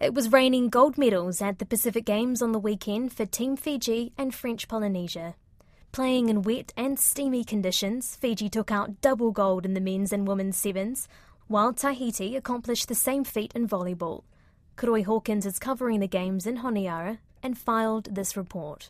It was raining gold medals at the Pacific Games on the weekend for Team Fiji and French Polynesia. Playing in wet and steamy conditions, Fiji took out double gold in the men's and women's sevens, while Tahiti accomplished the same feat in volleyball. Koroi Hawkins is covering the games in Honiara and filed this report.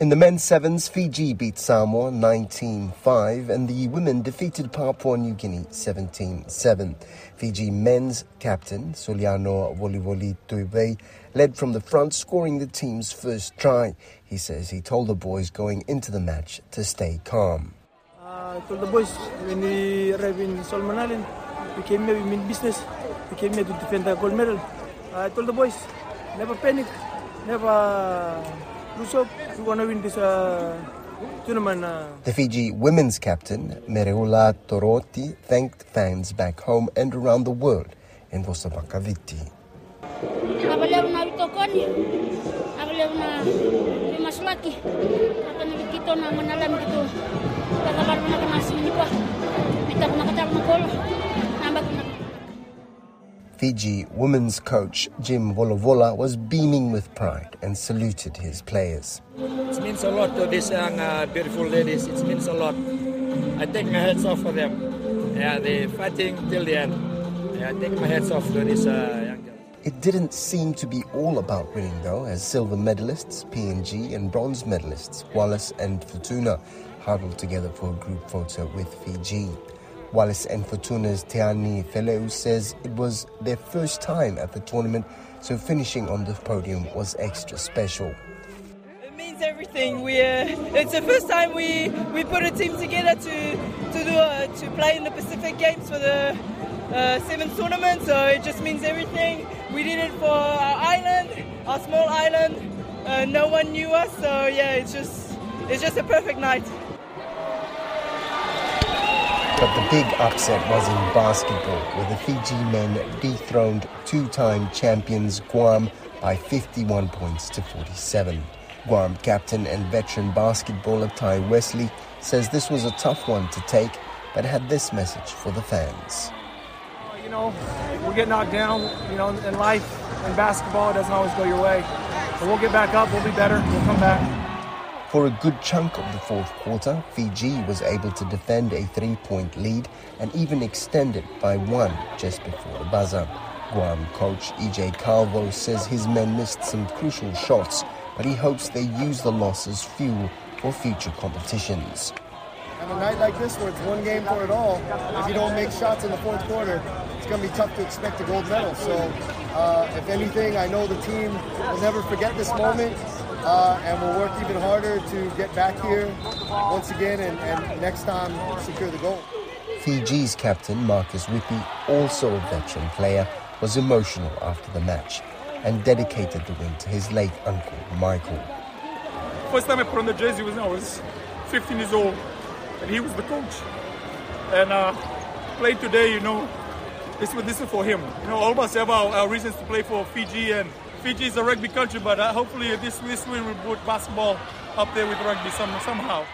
In the men's sevens, Fiji beat Samoa 19-5 and the women defeated Papua New Guinea 17-7. Fiji men's captain Soliano Volivoli Tuivei led from the front, scoring the team's first try. He says he told the boys going into the match to stay calm. Uh, I told the boys when we arrived in Solomon Island, we came here, we mean business. We came here to defend the gold medal. Uh, I told the boys, never panic, never lose hope. We want to win this uh, tournament. Uh. The Fiji women's captain, Mereula Toroti, thanked fans back home and around the world in Vosavakaviti. Fiji women's coach Jim Volovola was beaming with pride and saluted his players. It means a lot to these young, uh, beautiful ladies. It means a lot. I take my hats off for them. Yeah, they're fighting till the end. Yeah, I take my hats off to these uh, young girls. It didn't seem to be all about winning, though, as silver medalists, PNG, and bronze medalists, Wallis and Futuna, huddled together for a group photo with Fiji. Wallis and Futuna's Teani Feleu says it was their first time at the tournament, so finishing on the podium was extra special. It means everything. We uh, it's the first time we, we put a team together to to do uh, to play in the Pacific Games for the uh, seventh tournament. So it just means everything. We did it for our island, our small island. Uh, no one knew us, so yeah, it's just it's just a perfect night. But the big upset was in basketball, where the Fiji men dethroned two-time champions Guam by 51 points to 47. Guam captain and veteran basketballer Ty Wesley says this was a tough one to take, but had this message for the fans. You know, we get knocked down, you know, in life, in basketball, it doesn't always go your way. But we'll get back up, we'll be better, we'll come back. For a good chunk of the fourth quarter, Fiji was able to defend a three point lead and even extend it by one just before the buzzer. Guam coach EJ Calvo says his men missed some crucial shots, but he hopes they use the loss as fuel for future competitions. On a night like this, where it's one game for it all, if you don't make shots in the fourth quarter, it's going to be tough to expect a gold medal. So, uh, if anything, I know the team will never forget this moment uh, and we'll work even harder to get back here once again and, and next time secure the goal. Fiji's captain, Marcus Whippy, also a veteran player, was emotional after the match and dedicated the win to his late uncle, Michael. First time I put on the jersey was I was 15 years old, and he was the coach. And uh, played today, you know, this, this is for him. You know, all of us have our, our reasons to play for Fiji and Fiji is a rugby country, but uh, hopefully this, this win will put basketball up there with rugby some, somehow.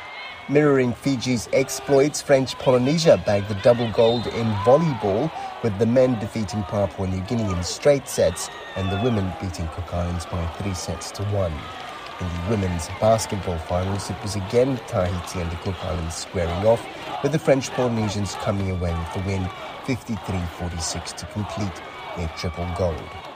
Mirroring Fiji's exploits, French Polynesia bagged the double gold in volleyball, with the men defeating Papua New Guinea in straight sets and the women beating Cook Islands by three sets to one. In the women's basketball finals, it was again Tahiti and the Cook Islands squaring off, with the French Polynesians coming away with the win 53 46 to complete their triple gold.